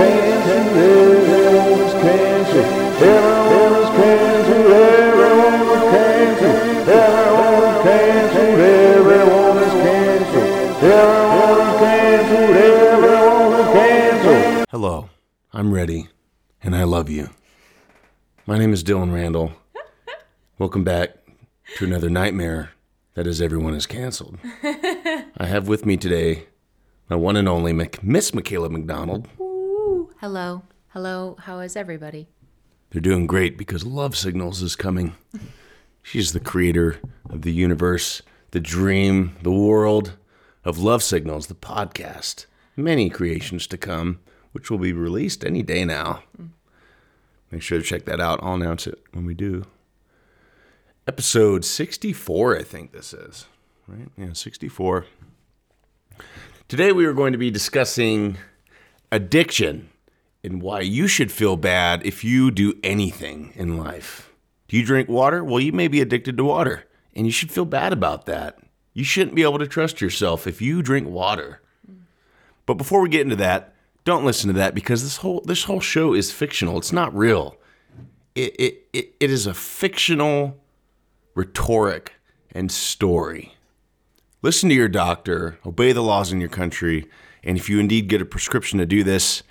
cancer, everyone is cancer. Everyone is cancer, everyone is cancer. Everyone is cancer, everyone is cancer. Everyone is cancer, everyone is cancer. Hello, I'm ready, and I love you. My name is Dylan Randall. Welcome back to another nightmare that is everyone is canceled. I have with me today my one and only Miss Michaela McDonald. Hello. Hello. How is everybody? They're doing great because Love Signals is coming. She's the creator of the universe, the dream, the world of Love Signals, the podcast. Many creations to come, which will be released any day now. Make sure to check that out. I'll announce it when we do. Episode 64, I think this is. Right? Yeah, 64. Today we are going to be discussing addiction and why you should feel bad if you do anything in life. Do you drink water? Well, you may be addicted to water, and you should feel bad about that. You shouldn't be able to trust yourself if you drink water. But before we get into that, don't listen to that because this whole this whole show is fictional. It's not real. It it it, it is a fictional rhetoric and story. Listen to your doctor, obey the laws in your country, and if you indeed get a prescription to do this,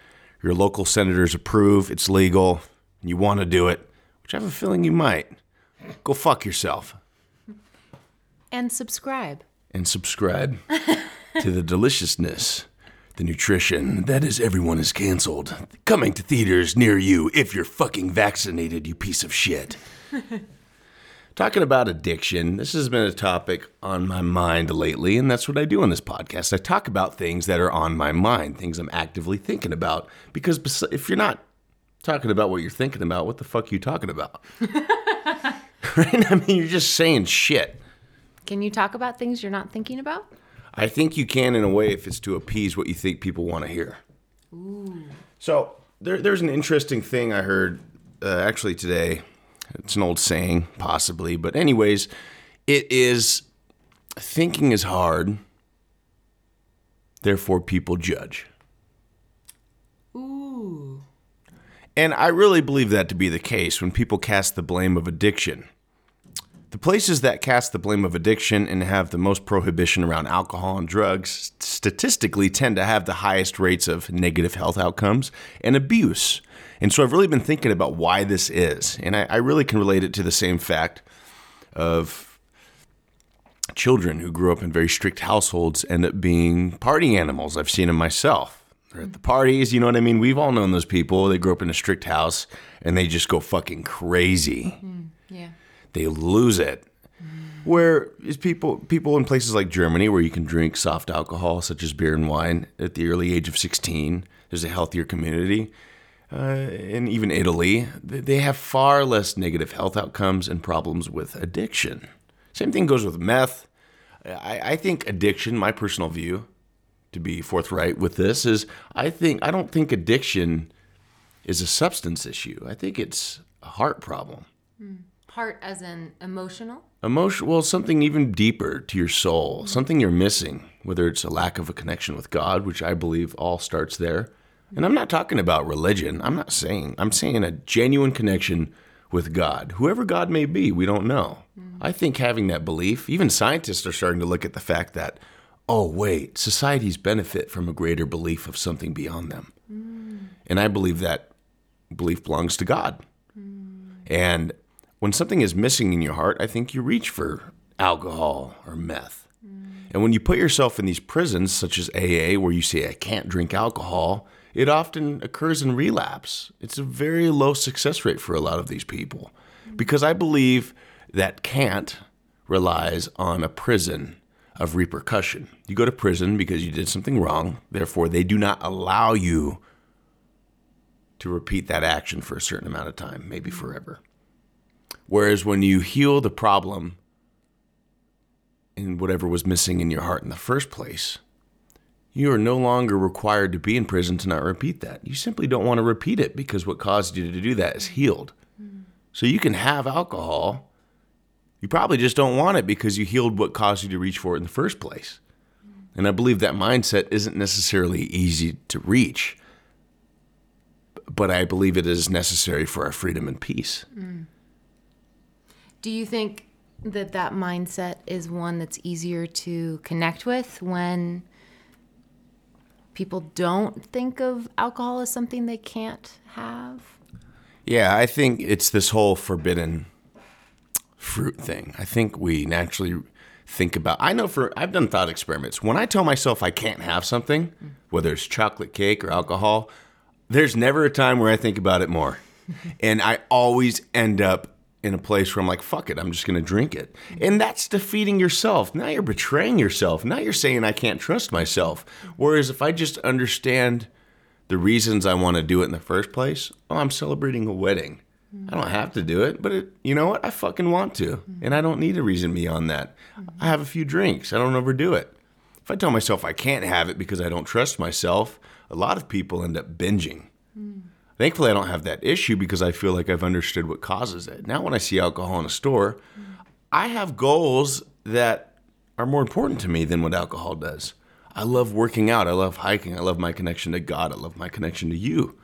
your local senators approve, it's legal, and you want to do it, which I have a feeling you might, go fuck yourself And subscribe. and subscribe to the deliciousness, the nutrition that is everyone is canceled. Coming to theaters near you if you're fucking vaccinated, you piece of shit. Talking about addiction, this has been a topic on my mind lately, and that's what I do on this podcast. I talk about things that are on my mind, things I'm actively thinking about. Because if you're not talking about what you're thinking about, what the fuck are you talking about? right? I mean, you're just saying shit. Can you talk about things you're not thinking about? I think you can in a way if it's to appease what you think people want to hear. Ooh. So there, there's an interesting thing I heard uh, actually today. It's an old saying, possibly, but anyways, it is thinking is hard, therefore people judge. Ooh. And I really believe that to be the case when people cast the blame of addiction. The places that cast the blame of addiction and have the most prohibition around alcohol and drugs statistically tend to have the highest rates of negative health outcomes and abuse. And so I've really been thinking about why this is. And I, I really can relate it to the same fact of children who grew up in very strict households end up being party animals. I've seen them myself. They're at the parties, you know what I mean? We've all known those people. They grew up in a strict house and they just go fucking crazy mm-hmm. Yeah. they lose it. Where is people people in places like Germany where you can drink soft alcohol such as beer and wine at the early age of 16, there's a healthier community. Uh, and even Italy, they have far less negative health outcomes and problems with addiction. Same thing goes with meth. I, I think addiction, my personal view, to be forthright with this, is I think I don't think addiction is a substance issue. I think it's a heart problem. Heart as in emotional? Emotion, well, something even deeper to your soul, something you're missing, whether it's a lack of a connection with God, which I believe all starts there. And I'm not talking about religion. I'm not saying, I'm saying a genuine connection with God, whoever God may be, we don't know. Mm-hmm. I think having that belief, even scientists are starting to look at the fact that, oh, wait, societies benefit from a greater belief of something beyond them. Mm. And I believe that belief belongs to God. Mm. And when something is missing in your heart, I think you reach for alcohol or meth. Mm. And when you put yourself in these prisons, such as AA, where you say, I can't drink alcohol, it often occurs in relapse. It's a very low success rate for a lot of these people. Because I believe that can't relies on a prison of repercussion. You go to prison because you did something wrong, therefore, they do not allow you to repeat that action for a certain amount of time, maybe forever. Whereas when you heal the problem in whatever was missing in your heart in the first place, you are no longer required to be in prison to not repeat that. You simply don't want to repeat it because what caused you to do that is healed. So you can have alcohol. You probably just don't want it because you healed what caused you to reach for it in the first place. And I believe that mindset isn't necessarily easy to reach. but I believe it is necessary for our freedom and peace. Mm. Do you think that that mindset is one that's easier to connect with when people don't think of alcohol as something they can't have? Yeah, I think it's this whole forbidden fruit thing. I think we naturally think about I know for I've done thought experiments. When I tell myself I can't have something, whether it's chocolate cake or alcohol, there's never a time where I think about it more. and I always end up in a place where I'm like, fuck it, I'm just gonna drink it. And that's defeating yourself. Now you're betraying yourself. Now you're saying I can't trust myself. Whereas if I just understand the reasons I want to do it in the first place, oh, I'm celebrating a wedding. I don't have to do it, but it, you know what? I fucking want to. And I don't need a reason beyond that. I have a few drinks. I don't overdo it. If I tell myself I can't have it because I don't trust myself, a lot of people end up binging. Thankfully, I don't have that issue because I feel like I've understood what causes it. Now, when I see alcohol in a store, I have goals that are more important to me than what alcohol does. I love working out. I love hiking. I love my connection to God. I love my connection to you,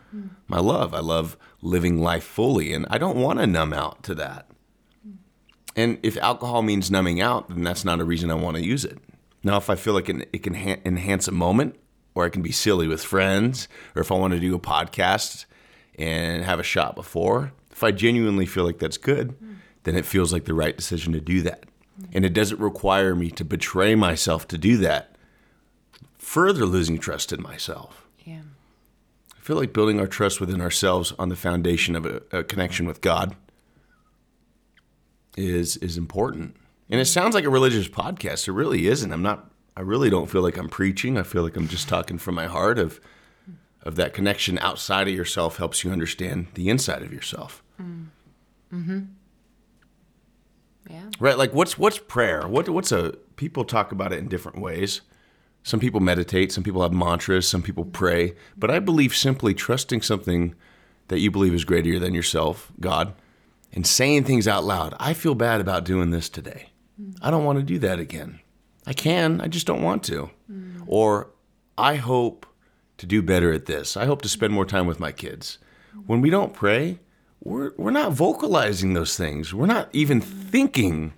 my love. I love living life fully. And I don't want to numb out to that. And if alcohol means numbing out, then that's not a reason I want to use it. Now, if I feel like it can ha- enhance a moment, or I can be silly with friends, or if I want to do a podcast and have a shot before, if I genuinely feel like that's good, then it feels like the right decision to do that. And it doesn't require me to betray myself to do that, further losing trust in myself. Yeah. I feel like building our trust within ourselves on the foundation of a, a connection with God is is important. And it sounds like a religious podcast. It really isn't. I'm not I really don't feel like I'm preaching. I feel like I'm just talking from my heart of of that connection outside of yourself helps you understand the inside of yourself. Mm-hmm. Mm-hmm. Yeah. Right? Like what's what's prayer? What what's a people talk about it in different ways. Some people meditate, some people have mantras, some people mm-hmm. pray, but I believe simply trusting something that you believe is greater than yourself, God, and saying things out loud. I feel bad about doing this today. I don't want to do that again. I can, I just don't want to. Or I hope to do better at this. I hope to spend more time with my kids. When we don't pray, we're, we're not vocalizing those things. We're not even thinking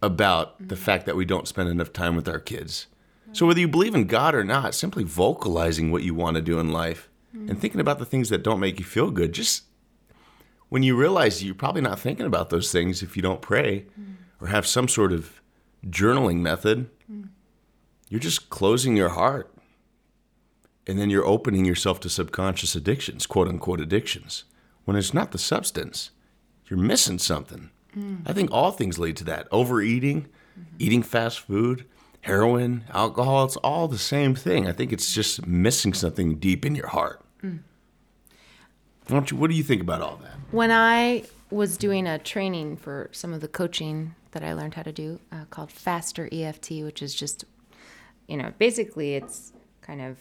about the fact that we don't spend enough time with our kids. So, whether you believe in God or not, simply vocalizing what you want to do in life and hmm. thinking about the things that don't make you feel good, just when you realize you're probably not thinking about those things if you don't pray hmm. or have some sort of journaling method, hmm. you're just closing your heart. And then you're opening yourself to subconscious addictions, quote unquote addictions. When it's not the substance, you're missing something. Mm. I think all things lead to that. Overeating, mm-hmm. eating fast food, heroin, alcohol, it's all the same thing. I think it's just missing something deep in your heart. Mm. Don't you, what do you think about all that? When I was doing a training for some of the coaching that I learned how to do uh, called Faster EFT, which is just, you know, basically it's kind of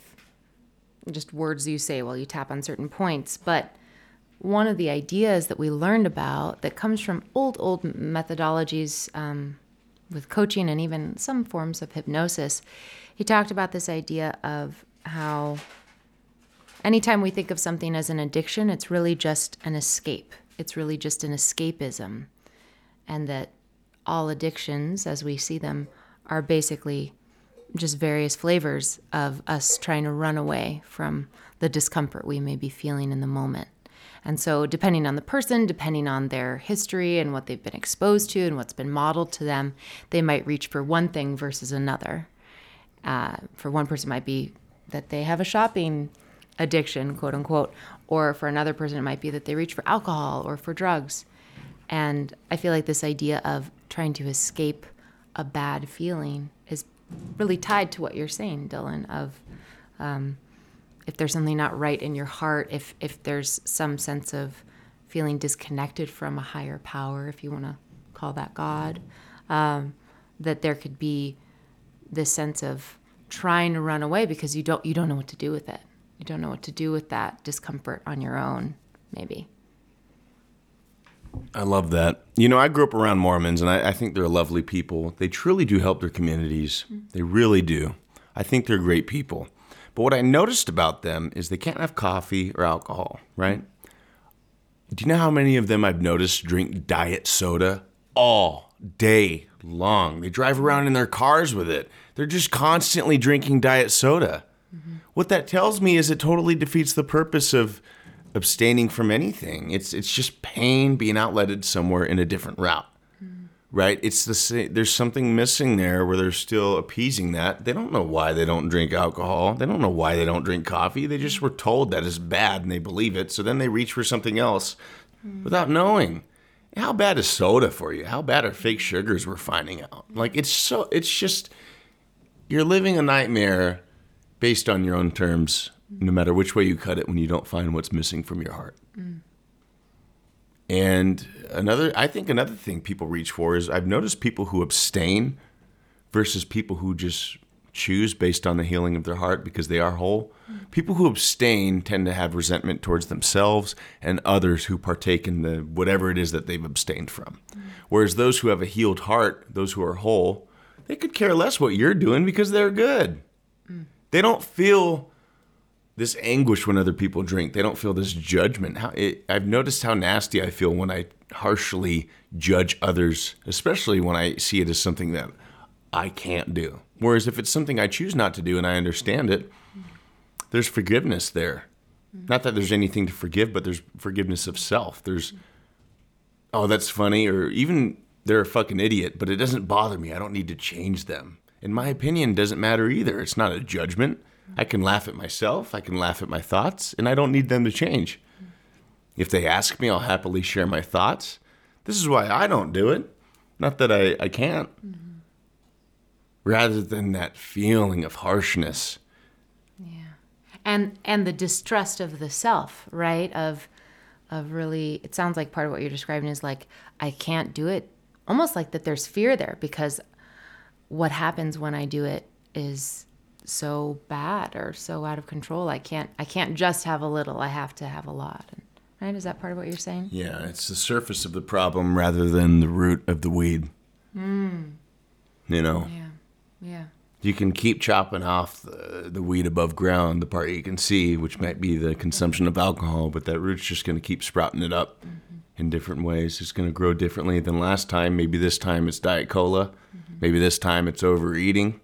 just words you say while you tap on certain points. But one of the ideas that we learned about that comes from old, old methodologies um, with coaching and even some forms of hypnosis, he talked about this idea of how anytime we think of something as an addiction, it's really just an escape. It's really just an escapism. And that all addictions, as we see them, are basically just various flavors of us trying to run away from the discomfort we may be feeling in the moment. And so, depending on the person, depending on their history and what they've been exposed to and what's been modeled to them, they might reach for one thing versus another. Uh, for one person, it might be that they have a shopping addiction, quote unquote, or for another person, it might be that they reach for alcohol or for drugs. And I feel like this idea of trying to escape a bad feeling really tied to what you're saying, Dylan, of um, if there's something not right in your heart, if, if there's some sense of feeling disconnected from a higher power, if you want to call that God, um, that there could be this sense of trying to run away because you don't you don't know what to do with it. You don't know what to do with that discomfort on your own, maybe. I love that. You know, I grew up around Mormons, and I, I think they're lovely people. They truly do help their communities. They really do. I think they're great people. But what I noticed about them is they can't have coffee or alcohol, right? Do you know how many of them I've noticed drink diet soda all day long? They drive around in their cars with it. They're just constantly drinking diet soda. What that tells me is it totally defeats the purpose of abstaining from anything. It's it's just pain being outletted somewhere in a different route. Right? It's the same there's something missing there where they're still appeasing that. They don't know why they don't drink alcohol. They don't know why they don't drink coffee. They just were told that is bad and they believe it. So then they reach for something else without knowing. How bad is soda for you? How bad are fake sugars we're finding out? Like it's so it's just you're living a nightmare based on your own terms, no matter which way you cut it when you don't find what's missing from your heart. And another, I think another thing people reach for is I've noticed people who abstain versus people who just choose based on the healing of their heart because they are whole. People who abstain tend to have resentment towards themselves and others who partake in the whatever it is that they've abstained from. Whereas those who have a healed heart, those who are whole, they could care less what you're doing because they're good. They don't feel this anguish when other people drink. They don't feel this judgment. How it, I've noticed how nasty I feel when I harshly judge others, especially when I see it as something that I can't do. Whereas if it's something I choose not to do and I understand it, there's forgiveness there. Not that there's anything to forgive, but there's forgiveness of self. There's, oh, that's funny, or even they're a fucking idiot, but it doesn't bother me. I don't need to change them. In my opinion, doesn't matter either. It's not a judgment. I can laugh at myself, I can laugh at my thoughts, and I don't need them to change. If they ask me, I'll happily share my thoughts. This is why I don't do it. Not that I, I can't. Rather than that feeling of harshness. Yeah. And and the distrust of the self right of of really it sounds like part of what you're describing is like i can't do it almost like that there's fear there because what happens when i do it is so bad or so out of control i can't i can't just have a little i have to have a lot right is that part of what you're saying Yeah, it's the surface of the problem rather than the root of the weed. Hmm. You know, yeah yeah you can keep chopping off the, the weed above ground, the part you can see, which might be the consumption of alcohol, but that root's just going to keep sprouting it up mm-hmm. in different ways. It's going to grow differently than last time. Maybe this time it's Diet Cola. Mm-hmm. Maybe this time it's overeating.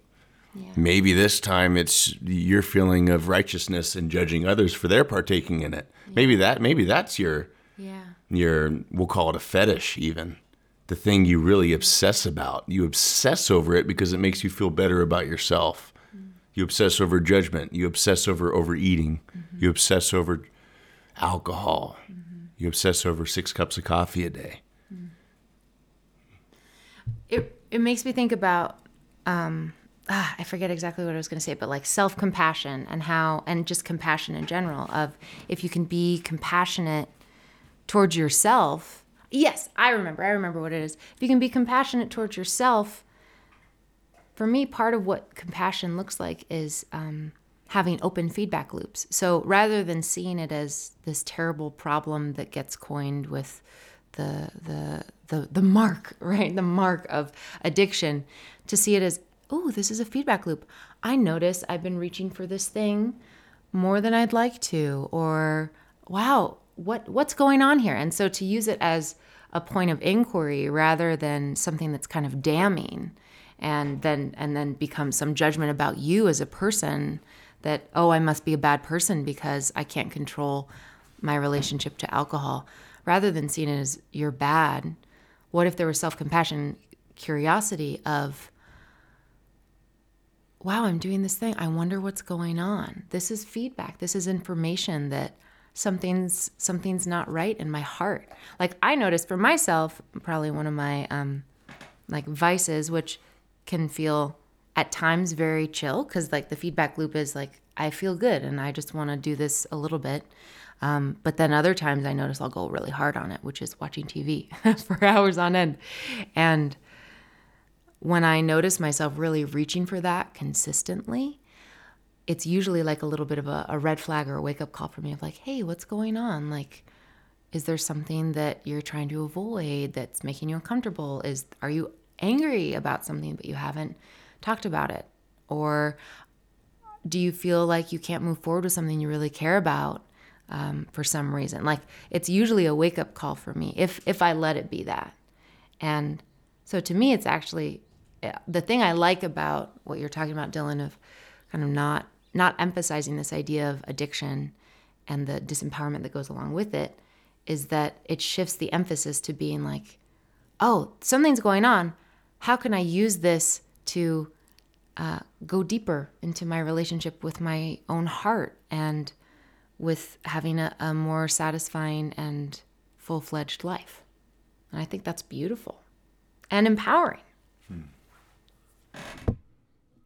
Yeah. Maybe this time it's your feeling of righteousness and judging others for their partaking in it. Maybe that maybe that's your yeah. your we'll call it a fetish even. The thing you really obsess about. You obsess over it because it makes you feel better about yourself. Mm. You obsess over judgment. You obsess over overeating. Mm-hmm. You obsess over alcohol. Mm-hmm. You obsess over six cups of coffee a day. Mm. It it makes me think about um ah, I forget exactly what I was going to say, but like self compassion and how, and just compassion in general. Of if you can be compassionate towards yourself. Yes, I remember. I remember what it is. If you can be compassionate towards yourself, for me, part of what compassion looks like is um, having open feedback loops. So rather than seeing it as this terrible problem that gets coined with the the the the mark, right? The mark of addiction, to see it as, oh, this is a feedback loop. I notice I've been reaching for this thing more than I'd like to, or wow, what what's going on here? And so to use it as a point of inquiry rather than something that's kind of damning and then and then become some judgment about you as a person that oh I must be a bad person because I can't control my relationship to alcohol rather than seeing it as you're bad what if there was self-compassion curiosity of wow I'm doing this thing. I wonder what's going on. This is feedback. This is information that something's something's not right in my heart. Like I noticed for myself probably one of my um like vices which can feel at times very chill because like the feedback loop is like i feel good and i just want to do this a little bit. Um, but then other times i notice i'll go really hard on it which is watching tv for hours on end. And when i notice myself really reaching for that consistently it's usually like a little bit of a, a red flag or a wake up call for me of like hey what's going on like is there something that you're trying to avoid that's making you uncomfortable is are you angry about something but you haven't talked about it or do you feel like you can't move forward with something you really care about um, for some reason? Like it's usually a wake up call for me if if I let it be that. And so to me, it's actually the thing I like about what you're talking about, Dylan, of kind of not not emphasizing this idea of addiction and the disempowerment that goes along with it, is that it shifts the emphasis to being like, oh, something's going on. How can I use this to uh, go deeper into my relationship with my own heart and with having a, a more satisfying and full fledged life? And I think that's beautiful and empowering.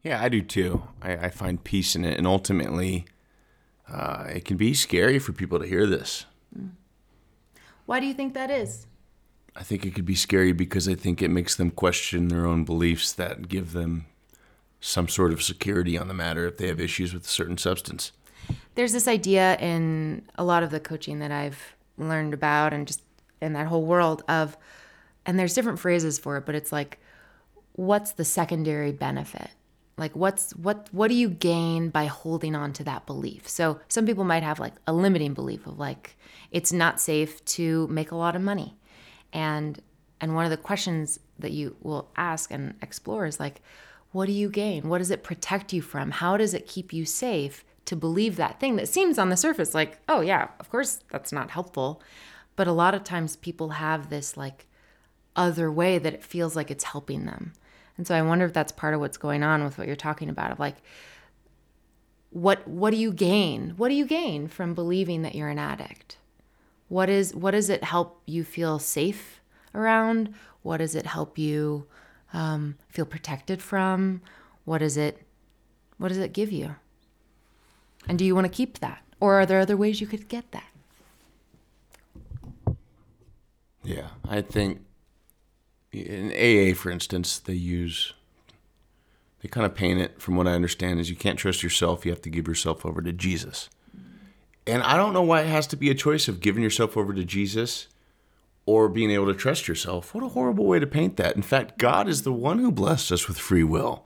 Yeah, I do too. I, I find peace in it, and ultimately, uh, it can be scary for people to hear this. Why do you think that is? I think it could be scary because I think it makes them question their own beliefs that give them some sort of security on the matter if they have issues with a certain substance. There's this idea in a lot of the coaching that I've learned about and just in that whole world of, and there's different phrases for it, but it's like, what's the secondary benefit? Like what's what what do you gain by holding on to that belief? So some people might have like a limiting belief of like it's not safe to make a lot of money. And and one of the questions that you will ask and explore is like what do you gain? What does it protect you from? How does it keep you safe to believe that thing that seems on the surface like, oh, yeah, of course that's not helpful. But a lot of times people have this like other way that it feels like it's helping them. And so I wonder if that's part of what's going on with what you're talking about of like, what what do you gain? What do you gain from believing that you're an addict? What is what does it help you feel safe around? What does it help you um, feel protected from? What does it what does it give you? And do you want to keep that? Or are there other ways you could get that? Yeah, I think in AA, for instance, they use they kind of paint it from what I understand is you can't trust yourself, you have to give yourself over to Jesus. And I don't know why it has to be a choice of giving yourself over to Jesus or being able to trust yourself. What a horrible way to paint that. In fact, God is the one who blessed us with free will.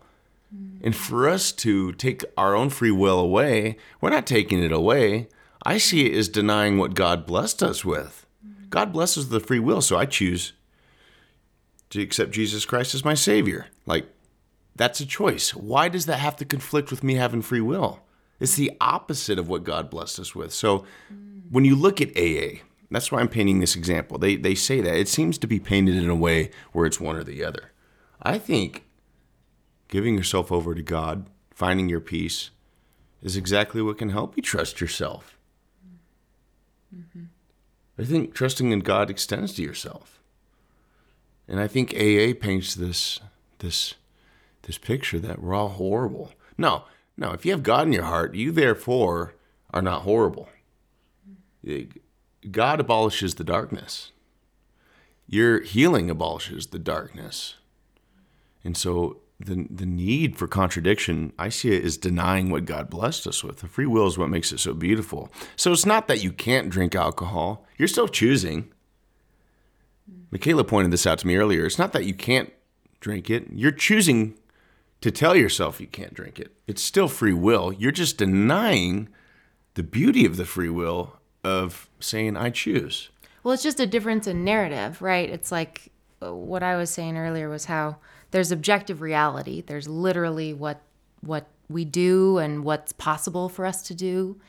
And for us to take our own free will away, we're not taking it away. I see it as denying what God blessed us with. God blesses the free will, so I choose to accept Jesus Christ as my Savior. Like, that's a choice. Why does that have to conflict with me having free will? It's the opposite of what God blessed us with. So when you look at AA, that's why I'm painting this example. They they say that it seems to be painted in a way where it's one or the other. I think giving yourself over to God, finding your peace, is exactly what can help you trust yourself. Mm-hmm. I think trusting in God extends to yourself. And I think AA paints this this this picture that we're all horrible. No, no, if you have God in your heart, you therefore are not horrible. God abolishes the darkness. Your healing abolishes the darkness. And so the the need for contradiction, I see it as denying what God blessed us with. The free will is what makes it so beautiful. So it's not that you can't drink alcohol. You're still choosing. Michaela pointed this out to me earlier. It's not that you can't drink it. You're choosing to tell yourself you can't drink it. It's still free will. You're just denying the beauty of the free will of saying I choose. Well, it's just a difference in narrative, right? It's like uh, what I was saying earlier was how there's objective reality. There's literally what what we do and what's possible for us to do.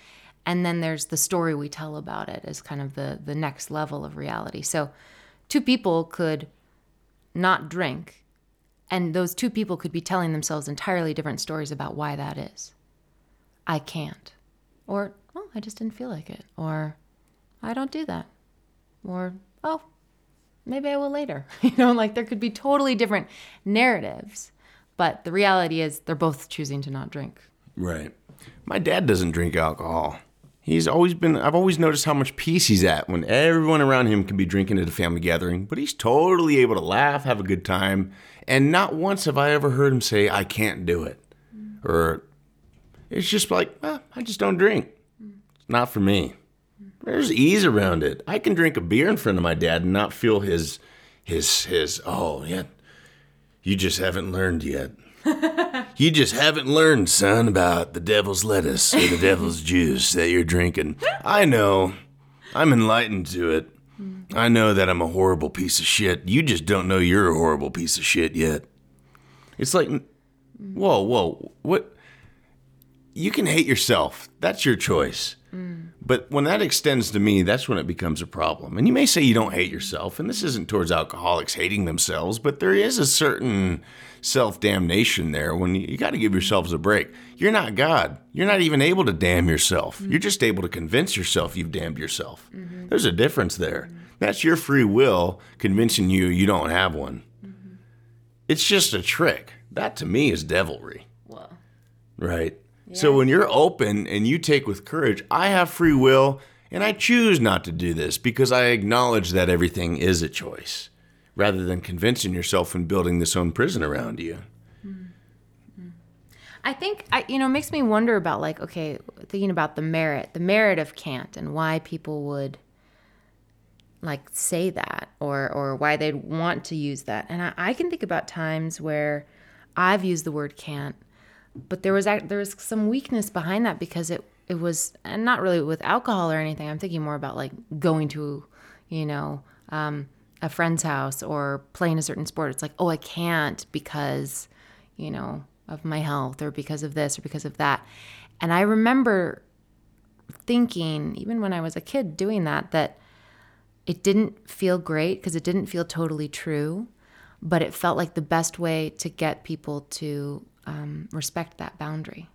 And then there's the story we tell about it as kind of the the next level of reality. So two people could not drink and those two people could be telling themselves entirely different stories about why that is. I can't. Or oh, I just didn't feel like it. Or, I don't do that. Or, oh, maybe I will later. you know, like there could be totally different narratives, but the reality is they're both choosing to not drink. Right. My dad doesn't drink alcohol. He's always been, I've always noticed how much peace he's at when everyone around him can be drinking at a family gathering, but he's totally able to laugh, have a good time. And not once have I ever heard him say, I can't do it. Or it's just like, well, I just don't drink. It's not for me. There's ease around it. I can drink a beer in front of my dad and not feel his, his, his. Oh yeah, you just haven't learned yet. you just haven't learned, son, about the devil's lettuce or the devil's juice that you're drinking. I know. I'm enlightened to it. Mm. I know that I'm a horrible piece of shit. You just don't know you're a horrible piece of shit yet. It's like, mm. whoa, whoa, what? You can hate yourself. That's your choice. Mm. But when that extends to me, that's when it becomes a problem. And you may say you don't hate yourself, and this isn't towards alcoholics hating themselves, but there is a certain self damnation there when you, you got to give yourselves a break. You're not God. You're not even able to damn yourself. You're just able to convince yourself you've damned yourself. Mm-hmm. There's a difference there. That's your free will convincing you you don't have one. Mm-hmm. It's just a trick. That to me is devilry. Well, Right. So when you're open and you take with courage, I have free will and I choose not to do this because I acknowledge that everything is a choice rather than convincing yourself and building this own prison around you. I think I, you know, it makes me wonder about like, okay, thinking about the merit, the merit of can't, and why people would like say that, or or why they'd want to use that. And I, I can think about times where I've used the word can't, but there was there was some weakness behind that because it it was, and not really with alcohol or anything. I'm thinking more about like going to, you know, um, a friend's house or playing a certain sport. It's like, oh, I can't because, you know, of my health or because of this or because of that. And I remember thinking, even when I was a kid doing that, that it didn't feel great because it didn't feel totally true, but it felt like the best way to get people to um, respect that boundary.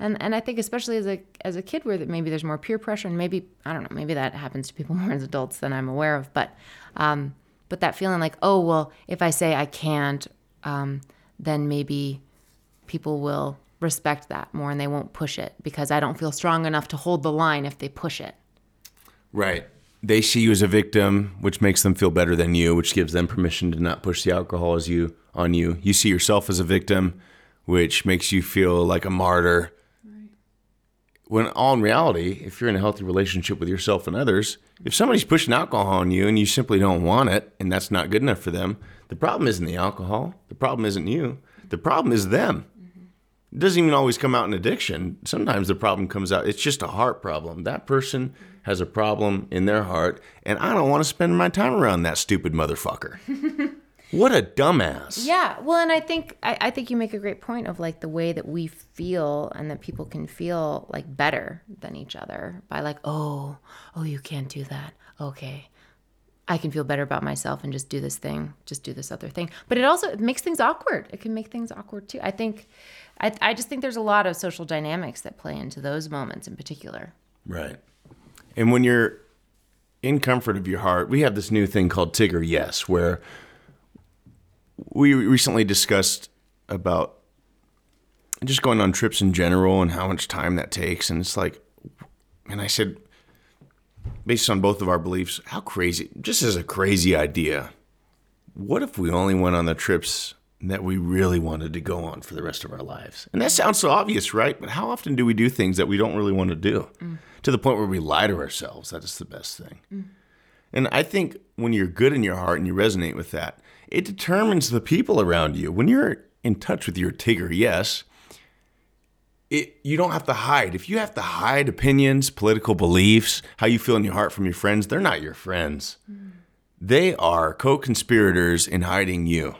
And and I think especially as a as a kid where maybe there's more peer pressure and maybe I don't know maybe that happens to people more as adults than I'm aware of, but um, but that feeling like oh well if I say I can't, um, then maybe people will respect that more and they won't push it because I don't feel strong enough to hold the line if they push it. Right. They see you as a victim, which makes them feel better than you, which gives them permission to not push the alcohol as you on you. You see yourself as a victim, which makes you feel like a martyr. When all in reality, if you're in a healthy relationship with yourself and others, if somebody's pushing alcohol on you and you simply don't want it and that's not good enough for them, the problem isn't the alcohol. The problem isn't you. The problem is them. It doesn't even always come out in addiction. Sometimes the problem comes out, it's just a heart problem. That person has a problem in their heart, and I don't want to spend my time around that stupid motherfucker. what a dumbass. Yeah, well, and I think I, I think you make a great point of like the way that we feel and that people can feel like better than each other by like, oh, oh, you can't do that. Okay, I can feel better about myself and just do this thing, just do this other thing. But it also it makes things awkward. It can make things awkward too. I think, I, I just think there's a lot of social dynamics that play into those moments in particular. Right. And when you're in comfort of your heart, we have this new thing called Tigger Yes, where we recently discussed about just going on trips in general and how much time that takes. And it's like, and I said, based on both of our beliefs, how crazy, just as a crazy idea, what if we only went on the trips that we really wanted to go on for the rest of our lives? And that sounds so obvious, right? But how often do we do things that we don't really want to do mm. to the point where we lie to ourselves? That is the best thing. Mm. And I think when you're good in your heart and you resonate with that, it determines the people around you. When you're in touch with your Tigger, yes, it, you don't have to hide. If you have to hide opinions, political beliefs, how you feel in your heart from your friends, they're not your friends. They are co conspirators in hiding you.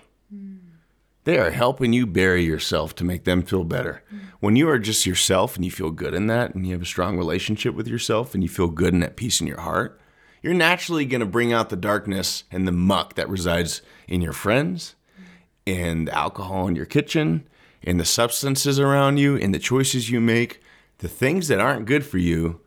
They are helping you bury yourself to make them feel better. When you are just yourself and you feel good in that, and you have a strong relationship with yourself and you feel good and at peace in your heart, you're naturally going to bring out the darkness and the muck that resides in your friends and the alcohol in your kitchen and the substances around you and the choices you make. The things that aren't good for you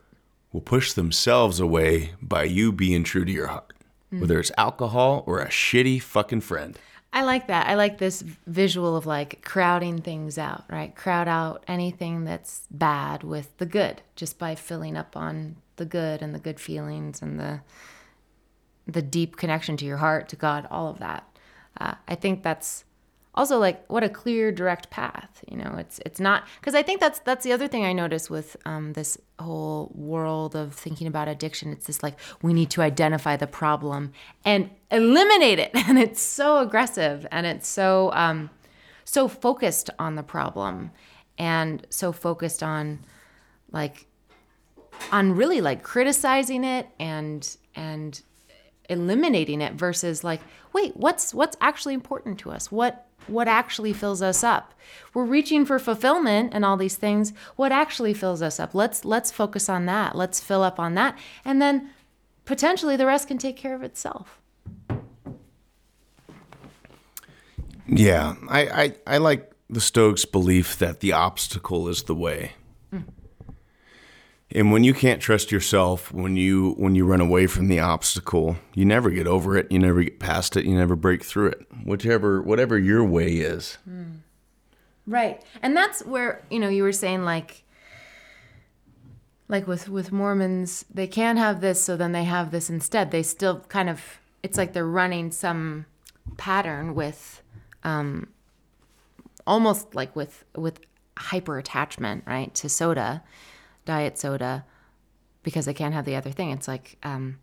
will push themselves away by you being true to your heart, whether it's alcohol or a shitty fucking friend. I like that. I like this visual of like crowding things out, right? Crowd out anything that's bad with the good just by filling up on the good and the good feelings and the the deep connection to your heart, to God, all of that. Uh, I think that's also like what a clear, direct path. You know, it's it's not because I think that's that's the other thing I notice with um, this whole world of thinking about addiction. It's this like we need to identify the problem and eliminate it, and it's so aggressive and it's so um, so focused on the problem and so focused on like on really like criticizing it and and eliminating it versus like wait what's what's actually important to us? What what actually fills us up? We're reaching for fulfillment and all these things. What actually fills us up? Let's let's focus on that. Let's fill up on that. And then potentially the rest can take care of itself. Yeah, I, I, I like the Stoics' belief that the obstacle is the way. And when you can't trust yourself, when you when you run away from the obstacle, you never get over it. You never get past it. You never break through it. Whichever whatever your way is. Right. And that's where, you know, you were saying like like with with Mormons, they can't have this so then they have this instead. They still kind of it's like they're running some pattern with um almost like with with hyper attachment, right, to soda, diet soda because they can't have the other thing. It's like um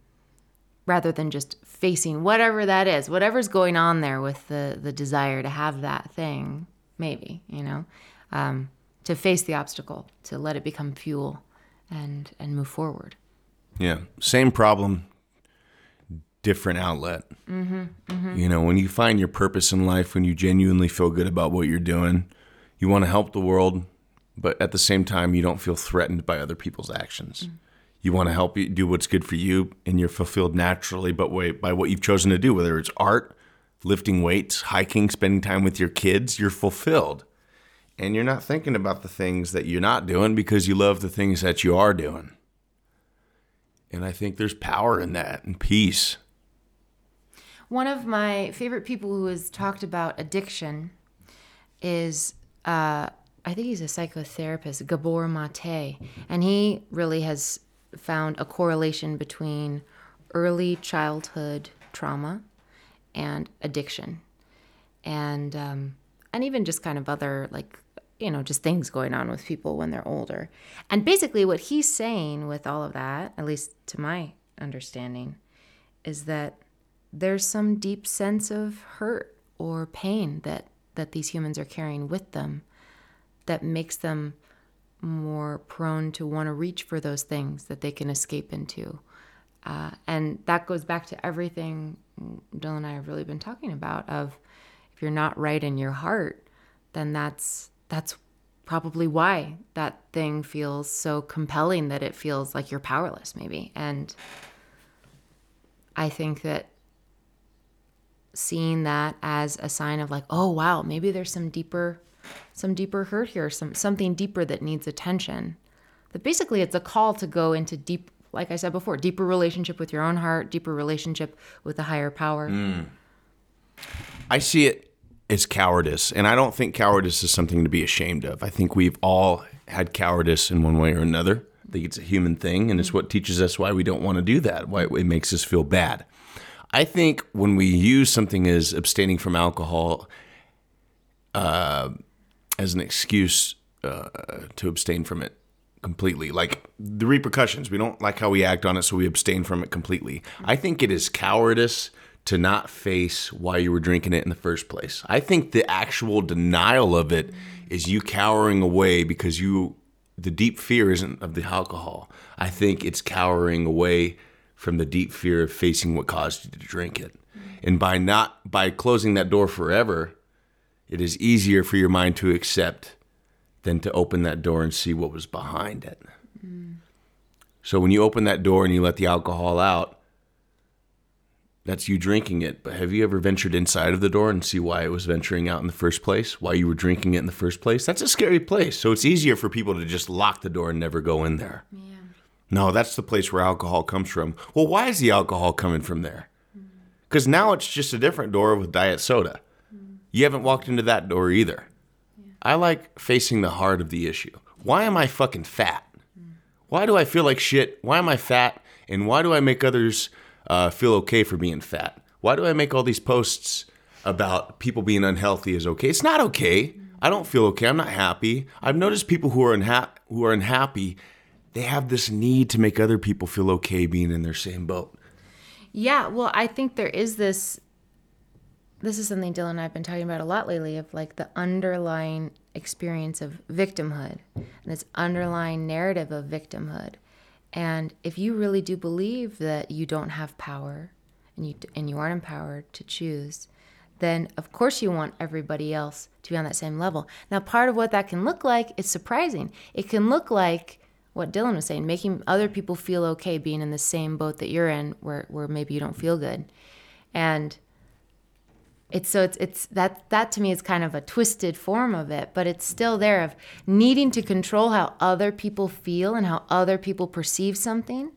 rather than just facing whatever that is, whatever's going on there with the the desire to have that thing, maybe you know, um, to face the obstacle, to let it become fuel, and and move forward. Yeah, same problem, different outlet. You know, when you find your purpose in life, when you genuinely feel good about what you're doing, you want to help the world, but at the same time, you don't feel threatened by other people's actions. You want to help you do what's good for you, and you're fulfilled naturally, but by what you've chosen to do, whether it's art, lifting weights, hiking, spending time with your kids, you're fulfilled. And you're not thinking about the things that you're not doing because you love the things that you are doing. And I think there's power in that and peace. One of my favorite people who has talked about addiction is, uh, I think he's a psychotherapist, Gabor Mate. And he really has found a correlation between early childhood trauma and addiction. And, um, and even just kind of other, like, you know, just things going on with people when they're older. And basically, what he's saying with all of that, at least to my understanding, is that there's some deep sense of hurt or pain that that these humans are carrying with them that makes them more prone to want to reach for those things that they can escape into. Uh, and that goes back to everything Dylan and I have really been talking about of if you're not right in your heart then that's that's probably why that thing feels so compelling that it feels like you're powerless maybe. And I think that seeing that as a sign of like, oh wow, maybe there's some deeper some deeper hurt here, some something deeper that needs attention. That basically it's a call to go into deep like I said before, deeper relationship with your own heart, deeper relationship with the higher power. I see it as cowardice, and I don't think cowardice is something to be ashamed of. I think we've all had cowardice in one way or another. I think it's a human thing, and it's what teaches us why we don't want to do that, why it makes us feel bad. I think when we use something as abstaining from alcohol uh, as an excuse uh, to abstain from it completely, like the repercussions, we don't like how we act on it, so we abstain from it completely. I think it is cowardice to not face why you were drinking it in the first place. I think the actual denial of it is you cowering away because you the deep fear isn't of the alcohol. I think it's cowering away from the deep fear of facing what caused you to drink it. And by not by closing that door forever, it is easier for your mind to accept than to open that door and see what was behind it. So when you open that door and you let the alcohol out, that's you drinking it. But have you ever ventured inside of the door and see why it was venturing out in the first place? Why you were drinking it in the first place? That's a scary place. So it's easier for people to just lock the door and never go in there. No, that's the place where alcohol comes from. Well, why is the alcohol coming from there? Because now it's just a different door with diet soda. You haven't walked into that door either. I like facing the heart of the issue. Why am I fucking fat? Why do I feel like shit? Why am I fat? And why do I make others uh, feel okay for being fat? Why do I make all these posts about people being unhealthy is okay? It's not okay. I don't feel okay. I'm not happy. I've noticed people who are unha- who are unhappy, they have this need to make other people feel okay being in their same boat. Yeah, well, I think there is this this is something Dylan and I've been talking about a lot lately of like the underlying experience of victimhood and this underlying narrative of victimhood. And if you really do believe that you don't have power and you and you aren't empowered to choose, then of course you want everybody else to be on that same level. Now, part of what that can look like is surprising. It can look like what Dylan was saying, making other people feel okay being in the same boat that you're in where where maybe you don't feel good. And it's so it's it's that that to me is kind of a twisted form of it but it's still there of needing to control how other people feel and how other people perceive something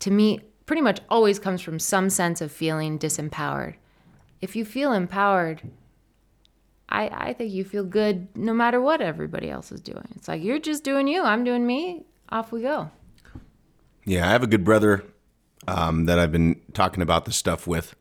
to me pretty much always comes from some sense of feeling disempowered. If you feel empowered i i think you feel good no matter what everybody else is doing. It's like you're just doing you i'm doing me off we go. Yeah, I have a good brother um, that I've been talking about this stuff with.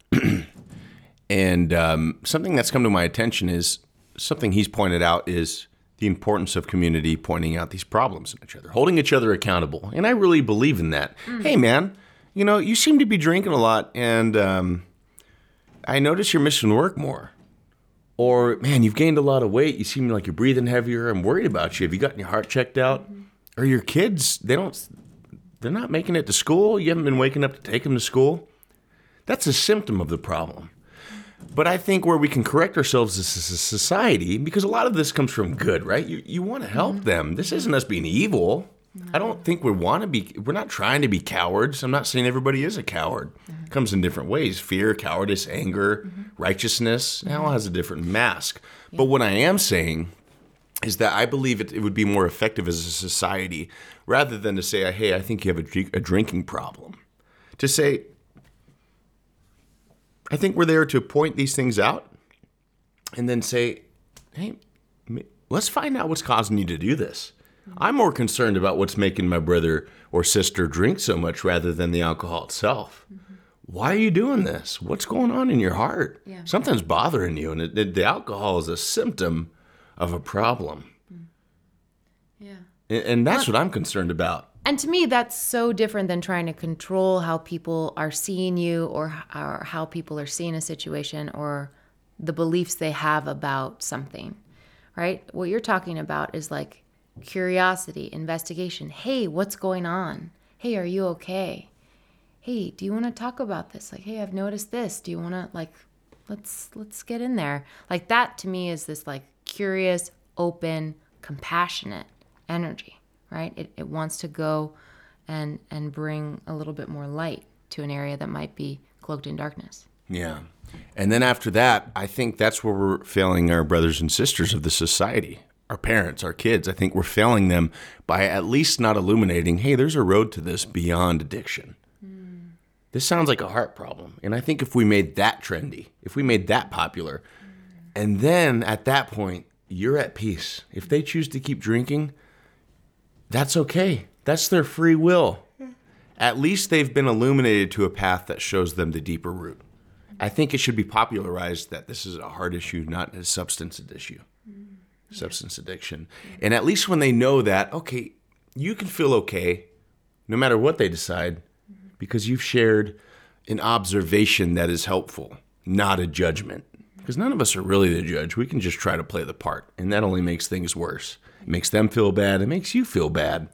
And um, something that's come to my attention is something he's pointed out is the importance of community pointing out these problems in each other, holding each other accountable. And I really believe in that. Hey, man, you know, you seem to be drinking a lot, and um, I notice you're missing work more. Or, man, you've gained a lot of weight. You seem like you're breathing heavier. I'm worried about you. Have you gotten your heart checked out? Or your kids, they don't they're not making it to school. You haven't been waking up to take them to school. That's a symptom of the problem. But I think where we can correct ourselves as a society, because a lot of this comes from good, right? You, you want to help mm-hmm. them. This isn't us being evil. I don't think we want to be, we're not trying to be cowards. I'm not saying everybody is a coward. Mm-hmm. It comes in different ways fear, cowardice, anger, mm-hmm. righteousness. It all has a different mask. But what I am saying is that I believe it, it would be more effective as a society rather than to say, hey, I think you have a, a drinking problem. To say, I think we're there to point these things out and then say, hey, let's find out what's causing you to do this. I'm more concerned about what's making my brother or sister drink so much rather than the alcohol itself. Mm-hmm. Why are you doing this? What's going on in your heart? Yeah. Something's bothering you, and it, it- the alcohol is a symptom of a problem. Mm. yeah And, and that's what I'm concerned about. And to me, that's so different than trying to control how people are seeing you or, or how people are seeing a situation or the beliefs they have about something, right? What you're talking about is like curiosity, investigation. Hey, what's going on? Hey, are you okay? Hey, do you want to talk about this? Like, hey, I've noticed this. Do you want to like let's let's get in there. Like that to me is this like curious, open, compassionate energy, right? It, it wants to go and and bring a little bit more light to an area that might be cloaked in darkness. Yeah. And then after that, I think that's where we're failing our brothers and sisters of the society, our parents, our kids. I think we're failing them by at least not illuminating, hey, there's a road to this beyond addiction. Mm. This sounds like a heart problem. And I think if we made that trendy, if we made that popular, mm. and then at that point, you're at peace. If they choose to keep drinking, that's okay. That's their free will. At least they've been illuminated to a path that shows them the deeper root. I think it should be popularized that this is a heart issue, not a substance issue, mm-hmm. substance addiction. And at least when they know that, okay, you can feel okay no matter what they decide mm-hmm. because you've shared an observation that is helpful, not a judgment. Mm-hmm. Because none of us are really the judge. We can just try to play the part, and that only makes things worse. It makes them feel bad. It makes you feel bad.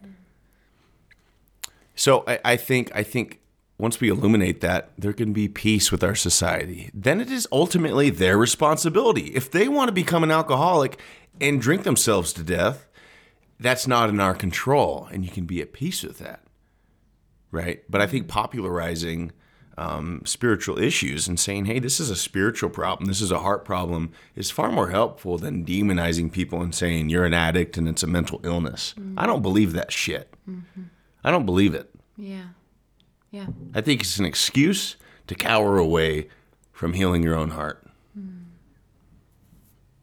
So I, I think I think once we illuminate that, there can be peace with our society. Then it is ultimately their responsibility. If they want to become an alcoholic and drink themselves to death, that's not in our control, and you can be at peace with that, right? But I think popularizing um, spiritual issues and saying, "Hey, this is a spiritual problem. This is a heart problem," is far more helpful than demonizing people and saying you're an addict and it's a mental illness. Mm-hmm. I don't believe that shit. Mm-hmm. I don't believe it. Yeah. Yeah. I think it's an excuse to cower away from healing your own heart. Mm.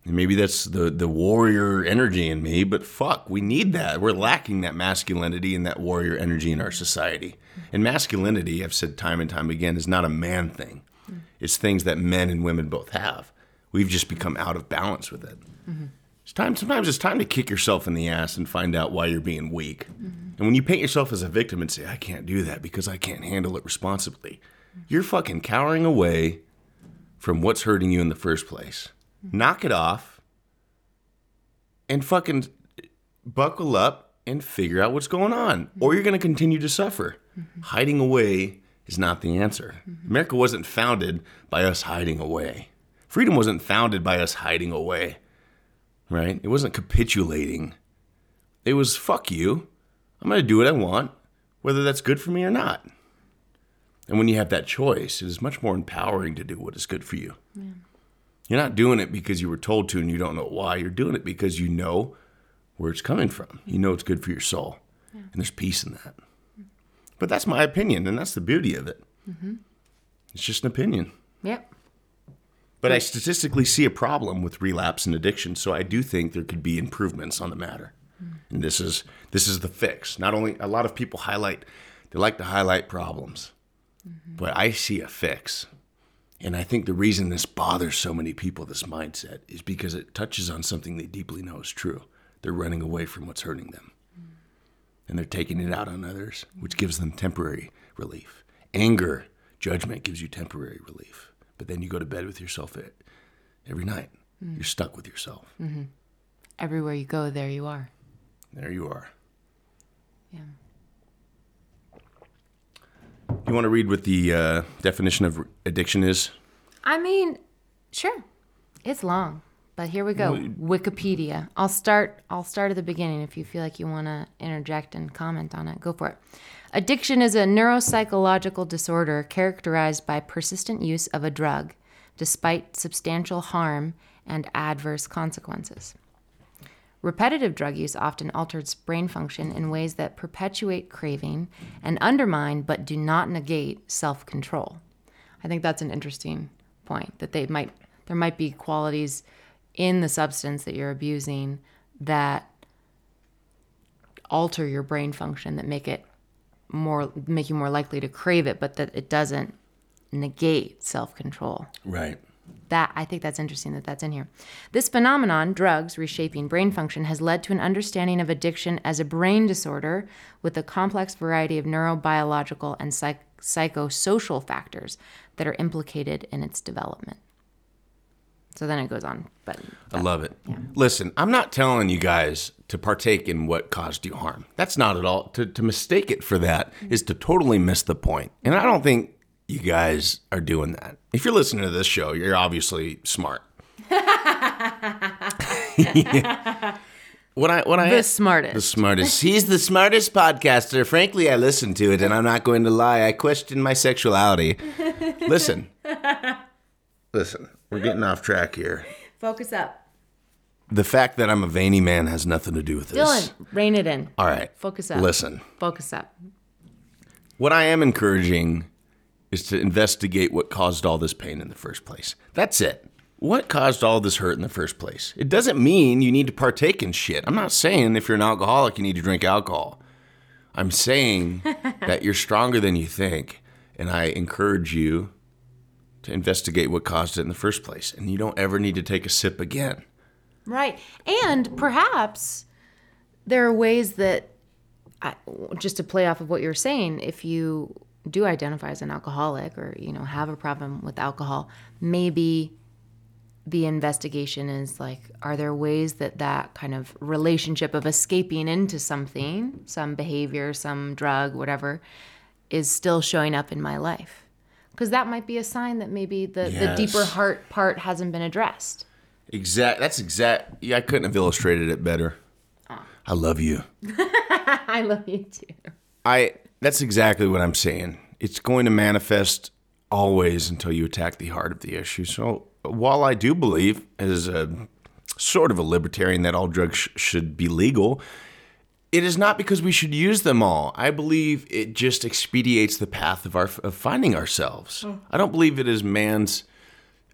And maybe that's the, the warrior energy in me, but fuck, we need that. We're lacking that masculinity and that warrior energy in our society. And masculinity, I've said time and time again, is not a man thing. It's things that men and women both have. We've just become out of balance with it. It's time. Sometimes it's time to kick yourself in the ass and find out why you're being weak. And when you paint yourself as a victim and say, "I can't do that because I can't handle it responsibly," you're fucking cowering away from what's hurting you in the first place. Knock it off and fucking buckle up and figure out what's going on, or you're going to continue to suffer. Hiding away is not the answer. America wasn't founded by us hiding away. Freedom wasn't founded by us hiding away, right? It wasn't capitulating. It was fuck you. I'm going to do what I want, whether that's good for me or not. And when you have that choice, it is much more empowering to do what is good for you. You're not doing it because you were told to and you don't know why. You're doing it because you know where it's coming from. You know it's good for your soul. And there's peace in that. But that's my opinion, and that's the beauty of it. Mm-hmm. It's just an opinion. Yep. But I statistically see a problem with relapse and addiction, so I do think there could be improvements on the matter. Mm. And this is this is the fix. Not only a lot of people highlight they like to highlight problems. Mm-hmm. But I see a fix. And I think the reason this bothers so many people, this mindset, is because it touches on something they deeply know is true. They're running away from what's hurting them. And they're taking it out on others, which gives them temporary relief. Anger, judgment gives you temporary relief. But then you go to bed with yourself every night. You're stuck with yourself. Everywhere you go, there you are. There you are. Yeah. You want to read what the uh, definition of addiction is? I mean, sure. It's long, but here we go. Wikipedia. I'll start I'll start at the beginning if you feel like you want to interject and comment on it. Go for it. Addiction is a neuropsychological disorder characterized by persistent use of a drug despite substantial harm and adverse consequences. Repetitive drug use often alters brain function in ways that perpetuate craving and undermine but do not negate self control. I think that's an interesting point that they might there might be qualities in the substance that you're abusing that alter your brain function that make it more make you more likely to crave it but that it doesn't negate self-control Right. that I think that's interesting that that's in here. This phenomenon, drugs reshaping brain function, has led to an understanding of addiction as a brain disorder with a complex variety of neurobiological and psych- psychosocial factors that are implicated in its development. So then it goes on, but I love it. Listen, I'm not telling you guys to partake in what caused you harm. That's not at all. To, to mistake it for that is to totally miss the point. And I don't think you guys are doing that. If you're listening to this show, you're obviously smart. Yeah. What I what I the smartest. the smartest. He's the smartest podcaster. Frankly, I listen to it, and I'm not going to lie. I question my sexuality. Listen, listen. We're getting off track here. Focus up. The fact that I'm a veiny man has nothing to do with this. Dylan, rein it in. All right. Focus up. Listen. Focus up. What I am encouraging is to investigate what caused all this pain in the first place. That's it. What caused all this hurt in the first place? It doesn't mean you need to partake in shit. I'm not saying if you're an alcoholic, you need to drink alcohol. I'm saying that you're stronger than you think. And I encourage you to investigate what caused it in the first place. And you don't ever need to take a sip again. Right. And perhaps there are ways that, I, just to play off of what you're saying, if you do identify as an alcoholic or, you know, have a problem with alcohol, maybe the investigation is like, are there ways that that kind of relationship of escaping into something, some behavior, some drug, whatever, is still showing up in my life? Because that might be a sign that maybe the, the deeper heart part hasn't been addressed. Exact. That's exact. Yeah, I couldn't have illustrated it better. I love you. I love you too. I that's exactly what I'm saying. It's going to manifest always until you attack the heart of the issue. So while I do believe, as a sort of a libertarian, that all drugs sh- should be legal, it is not because we should use them all. I believe it just expedites the path of our of finding ourselves. Hmm. I don't believe it is man's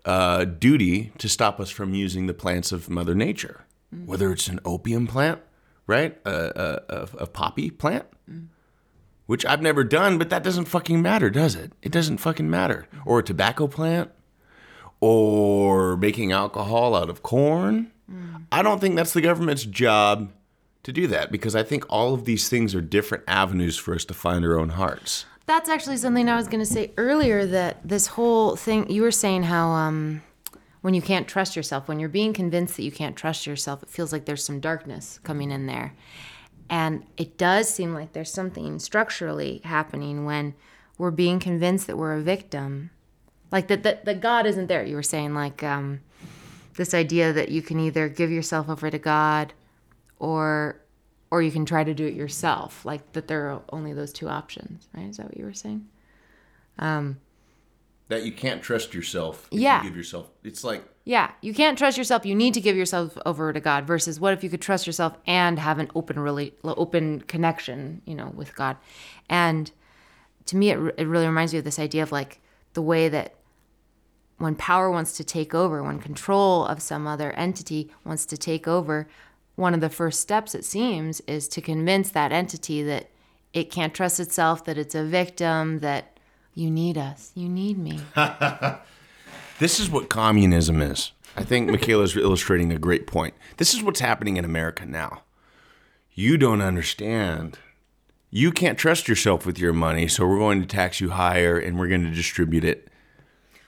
uh, duty to stop us from using the plants of Mother Nature, hmm. whether it's an opium plant, right, a, a, a, a poppy plant, hmm. which I've never done, but that doesn't fucking matter, does it? It doesn't fucking matter. Or a tobacco plant, or making alcohol out of corn. I don't think that's the government's job to do that because I think all of these things are different avenues for us to find our own hearts. That's actually something I was going to say earlier that this whole thing you were saying how um when you can't trust yourself, when you're being convinced that you can't trust yourself, it feels like there's some darkness coming in there. And it does seem like there's something structurally happening when we're being convinced that we're a victim. Like that that, that God isn't there. You were saying like um this idea that you can either give yourself over to God or or you can try to do it yourself. Like that there are only those two options, right? Is that what you were saying? Um, that you can't trust yourself. If Yeah. You give yourself. It's like Yeah, you can't trust yourself. You need to give yourself over to God. Versus, what if you could trust yourself and have an open, really open connection, you know, with God? And to me, it, it really reminds me of this idea of like the way that when power wants to take over, when control of some other entity wants to take over, one of the first steps it seems is to convince that entity that it can't trust itself, that it's a victim, that you need us, you need me. This is what communism is. I think Michaela's illustrating a great point. This is what's happening in America now. You don't understand. You can't trust yourself with your money, so we're going to tax you higher and we're going to distribute it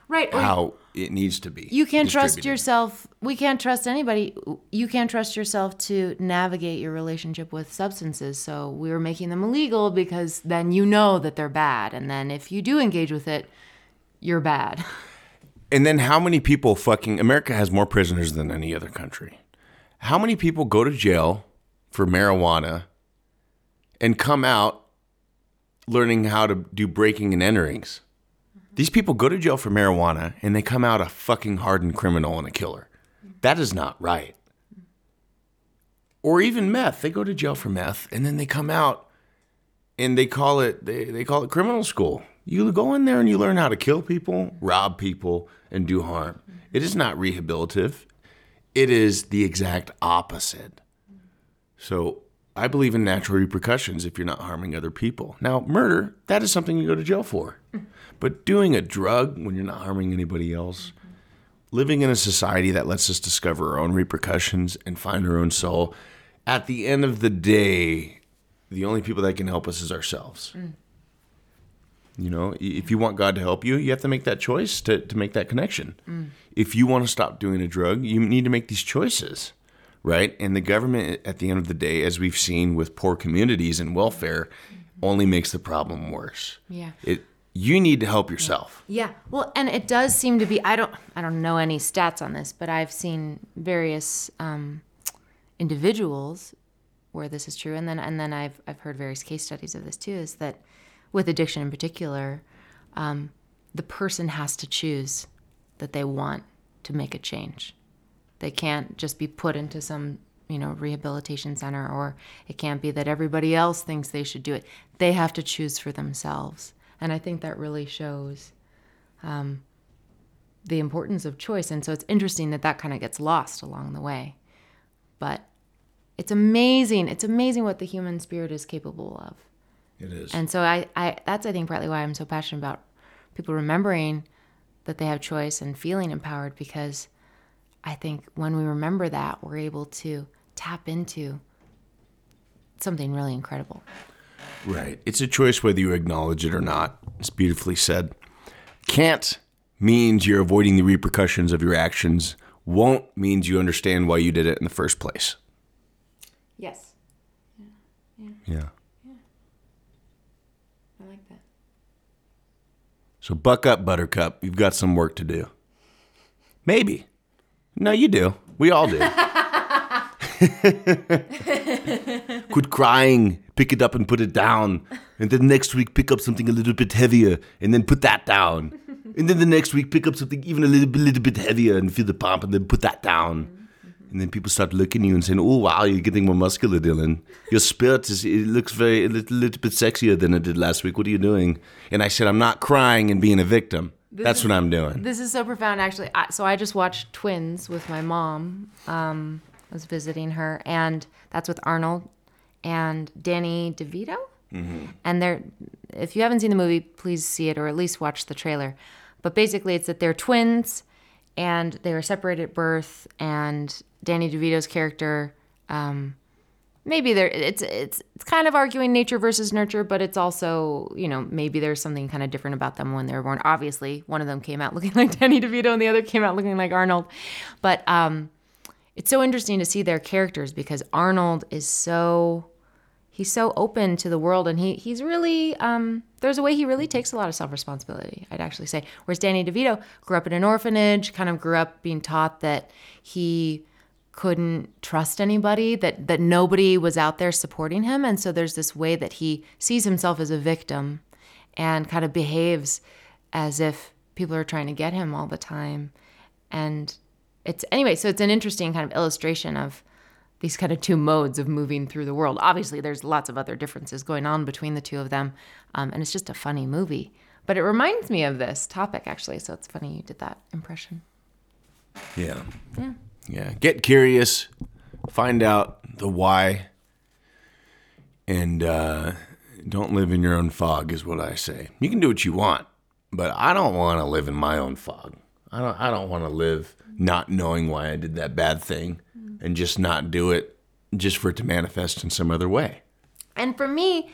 Right. how it needs to be. You can't trust yourself. We can't trust anybody. You can't trust yourself to navigate your relationship with substances. So we were making them illegal because then you know that they're bad. And then if you do engage with it, you're bad. And then how many people fucking America has more prisoners than any other country. How many people go to jail for marijuana and come out learning how to do breaking and enterings? These people go to jail for marijuana and they come out a fucking hardened criminal and a killer. That is not right. Or even meth. They go to jail for meth and then they come out and they call it they, they call it criminal school. You go in there and you learn how to kill people, rob people, and do harm. It is not rehabilitative. It is the exact opposite. So I believe in natural repercussions if you're not harming other people. Now, murder, that is something you go to jail for. But doing a drug when you're not harming anybody else, living in a society that lets us discover our own repercussions and find our own soul, at the end of the day, the only people that can help us is ourselves. Mm. You know, if you want God to help you, you have to make that choice to, to make that connection. Mm. If you want to stop doing a drug, you need to make these choices, right? And the government, at the end of the day, as we've seen with poor communities and welfare, only makes the problem worse. Yeah. It you need to help yourself. Yeah. Well, and it does seem to be I don't I don't know any stats on this, but I've seen various um, individuals where this is true and then and then I've I've heard various case studies of this too is that with addiction in particular, um, the person has to choose that they want to make a change. They can't just be put into some, you know, rehabilitation center or it can't be that everybody else thinks they should do it. They have to choose for themselves. And I think that really shows um, the importance of choice. And so it's interesting that that kind of gets lost along the way. But it's amazing. It's amazing what the human spirit is capable of. It is. And so I, I that's I think partly why I'm so passionate about people remembering that they have choice and feeling empowered because I think when we remember that, we're able to tap into something really incredible. Right. It's a choice whether you acknowledge it or not. It's beautifully said. Can't means you're avoiding the repercussions of your actions. Won't means you understand why you did it in the first place. Yes. Yeah. Yeah. Yeah. I like that. So buck up, Buttercup. You've got some work to do. Maybe. No, you do. We all do. Quit crying. Pick it up and put it down. And then next week, pick up something a little bit heavier and then put that down. And then the next week, pick up something even a little, bit- little bit heavier and feel the pump and then put that down. And then people start looking at you and saying, "Oh wow, you're getting more muscular, Dylan. Your spirit is it looks very a little, little bit sexier than it did last week. What are you doing?" And I said, "I'm not crying and being a victim. That's what I'm doing." This is so profound, actually. I, so I just watched Twins with my mom. Um, I was visiting her, and that's with Arnold and Danny DeVito. And they're, if you haven't seen the movie, please see it or at least watch the trailer. But basically, it's that they're twins, and they were separated at birth. And Danny DeVito's character um, maybe there it's it's it's kind of arguing nature versus nurture, but it's also you know maybe there's something kind of different about them when they were born. Obviously, one of them came out looking like Danny DeVito, and the other came out looking like Arnold. But um, it's so interesting to see their characters because Arnold is so he's so open to the world and he he's really um, there's a way he really takes a lot of self-responsibility i'd actually say whereas danny devito grew up in an orphanage kind of grew up being taught that he couldn't trust anybody that that nobody was out there supporting him and so there's this way that he sees himself as a victim and kind of behaves as if people are trying to get him all the time and it's anyway so it's an interesting kind of illustration of these kind of two modes of moving through the world. Obviously, there's lots of other differences going on between the two of them, um, and it's just a funny movie. But it reminds me of this topic, actually, so it's funny you did that impression. Yeah. Yeah. Yeah. Get curious, find out the why, and uh, don't live in your own fog, is what I say. You can do what you want, but I don't want to live in my own fog. I don't. I don't want to live not knowing why I did that bad thing and just not do it just for it to manifest in some other way. And for me,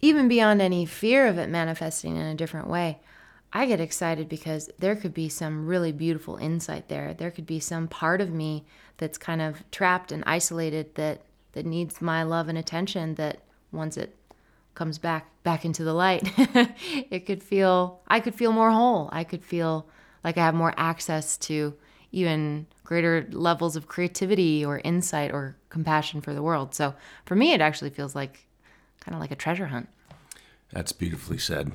even beyond any fear of it manifesting in a different way, I get excited because there could be some really beautiful insight there. There could be some part of me that's kind of trapped and isolated that that needs my love and attention that once it comes back back into the light, it could feel I could feel more whole. I could feel like I have more access to even greater levels of creativity or insight or compassion for the world. So for me, it actually feels like kind of like a treasure hunt. That's beautifully said.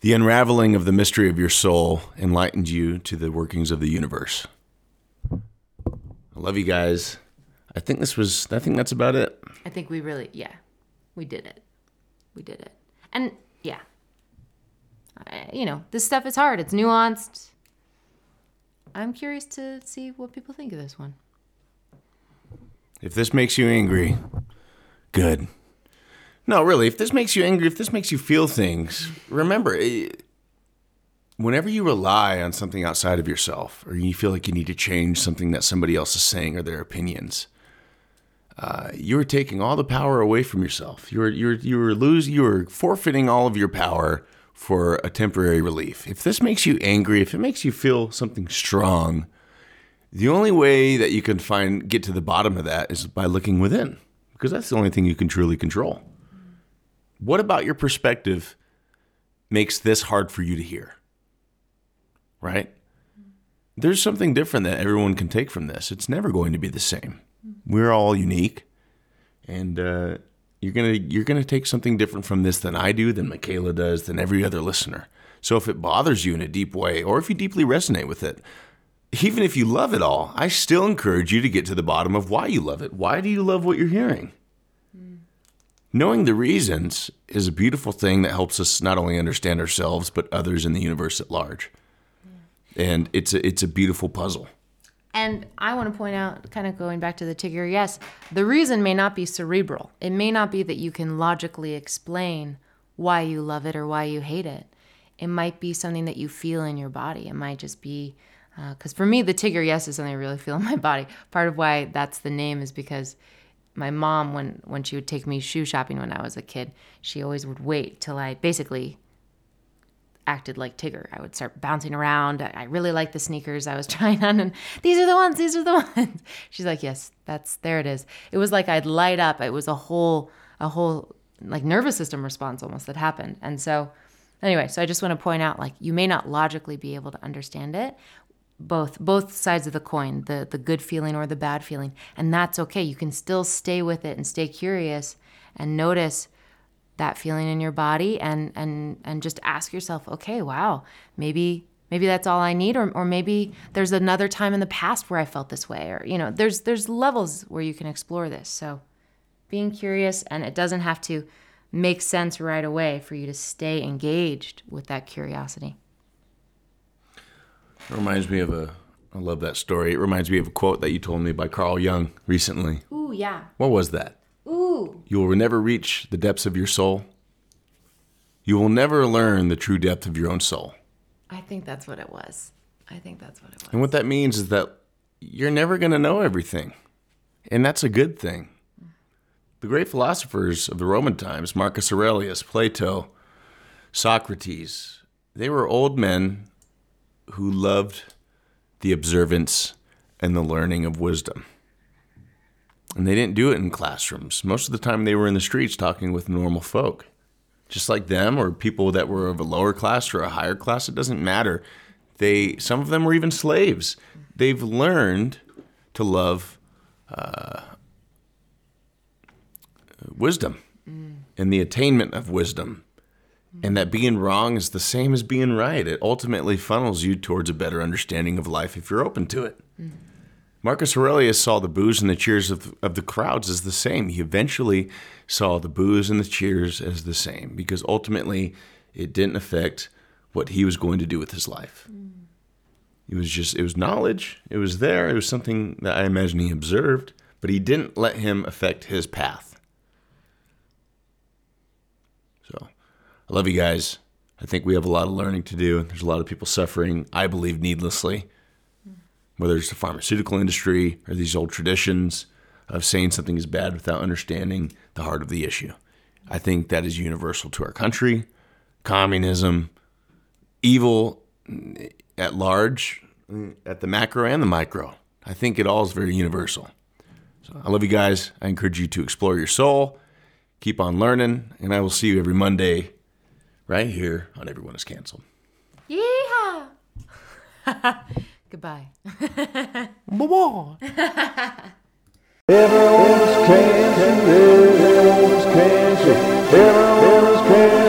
The unraveling of the mystery of your soul enlightened you to the workings of the universe. I love you guys. I think this was, I think that's about it. I think we really, yeah, we did it. We did it. And yeah, I, you know, this stuff is hard. It's nuanced. I'm curious to see what people think of this one. If this makes you angry, good. No, really, if this makes you angry, if this makes you feel things, remember, eh, whenever you rely on something outside of yourself or you feel like you need to change something that somebody else is saying or their opinions, uh, you're taking all the power away from yourself. You're you're you're losing. You're forfeiting all of your power for a temporary relief. If this makes you angry, if it makes you feel something strong, the only way that you can find get to the bottom of that is by looking within, because that's the only thing you can truly control. What about your perspective makes this hard for you to hear? Right? There's something different that everyone can take from this. It's never going to be the same. We're all unique, and uh, you're gonna you're gonna take something different from this than I do, than Michaela does, than every other listener. So if it bothers you in a deep way, or if you deeply resonate with it, even if you love it all, I still encourage you to get to the bottom of why you love it. Why do you love what you're hearing? Knowing the reasons is a beautiful thing that helps us not only understand ourselves but others in the universe at large. Yeah. And it's a, it's a beautiful puzzle. And I want to point out, kind of going back to the Tigger, yes, the reason may not be cerebral. It may not be that you can logically explain why you love it or why you hate it. It might be something that you feel in your body. It might just be, because uh, for me, the Tigger, yes, is something I really feel in my body. Part of why that's the name is because my mom, when, when she would take me shoe shopping when I was a kid, she always would wait till I basically acted like Tigger. I would start bouncing around. I really like the sneakers I was trying on, and these are the ones. These are the ones. She's like, yes, that's there. It is. It was like I'd light up. It was a whole, a whole like nervous system response almost that happened. And so, anyway, so I just want to point out, like, you may not logically be able to understand it, both both sides of the coin, the the good feeling or the bad feeling, and that's okay. You can still stay with it and stay curious and notice that feeling in your body and and and just ask yourself okay wow maybe maybe that's all i need or, or maybe there's another time in the past where i felt this way or you know there's there's levels where you can explore this. So being curious and it doesn't have to make sense right away for you to stay engaged with that curiosity it reminds me of a i love that story it reminds me of a quote that you told me by carl jung recently ooh yeah what was that Ooh. You will never reach the depths of your soul. You will never learn the true depth of your own soul. I think that's what it was. I think that's what it was. And what that means is that you're never going to know everything. And that's a good thing. the great philosophers of the Roman times, Marcus Aurelius, Plato, Socrates, they were old men who loved the observance and the learning of wisdom. And they didn't do it in classrooms. Most of the time, they were in the streets talking with normal folk. Just like them, or people that were of a lower class or a higher class, it doesn't matter. They, some of them were even slaves. They've learned to love uh, wisdom and the attainment of wisdom. And that being wrong is the same as being right. It ultimately funnels you towards a better understanding of life if you're open to it. Mm-hmm. Marcus Aurelius saw the boos and the cheers of, of the crowds as the same. He eventually saw the boos and the cheers as the same because ultimately it didn't affect what he was going to do with his life. Mm. It was just, it was knowledge. It was there. It was something that I imagine he observed, but he didn't let him affect his path. So I love you guys. I think we have a lot of learning to do. There's a lot of people suffering, I believe, needlessly, whether it's the pharmaceutical industry or these old traditions of saying something is bad without understanding the heart of the issue. I think that is universal to our country. Communism, evil at large, at the macro and the micro. I think it all is very universal. So I love you guys. I encourage you to explore your soul, keep on learning, and I will see you every Monday right here on Everyone is Canceled. Yeehaw! Goodbye. Bye-bye. is canceled. Everyone's canceled. Everyone's canceled.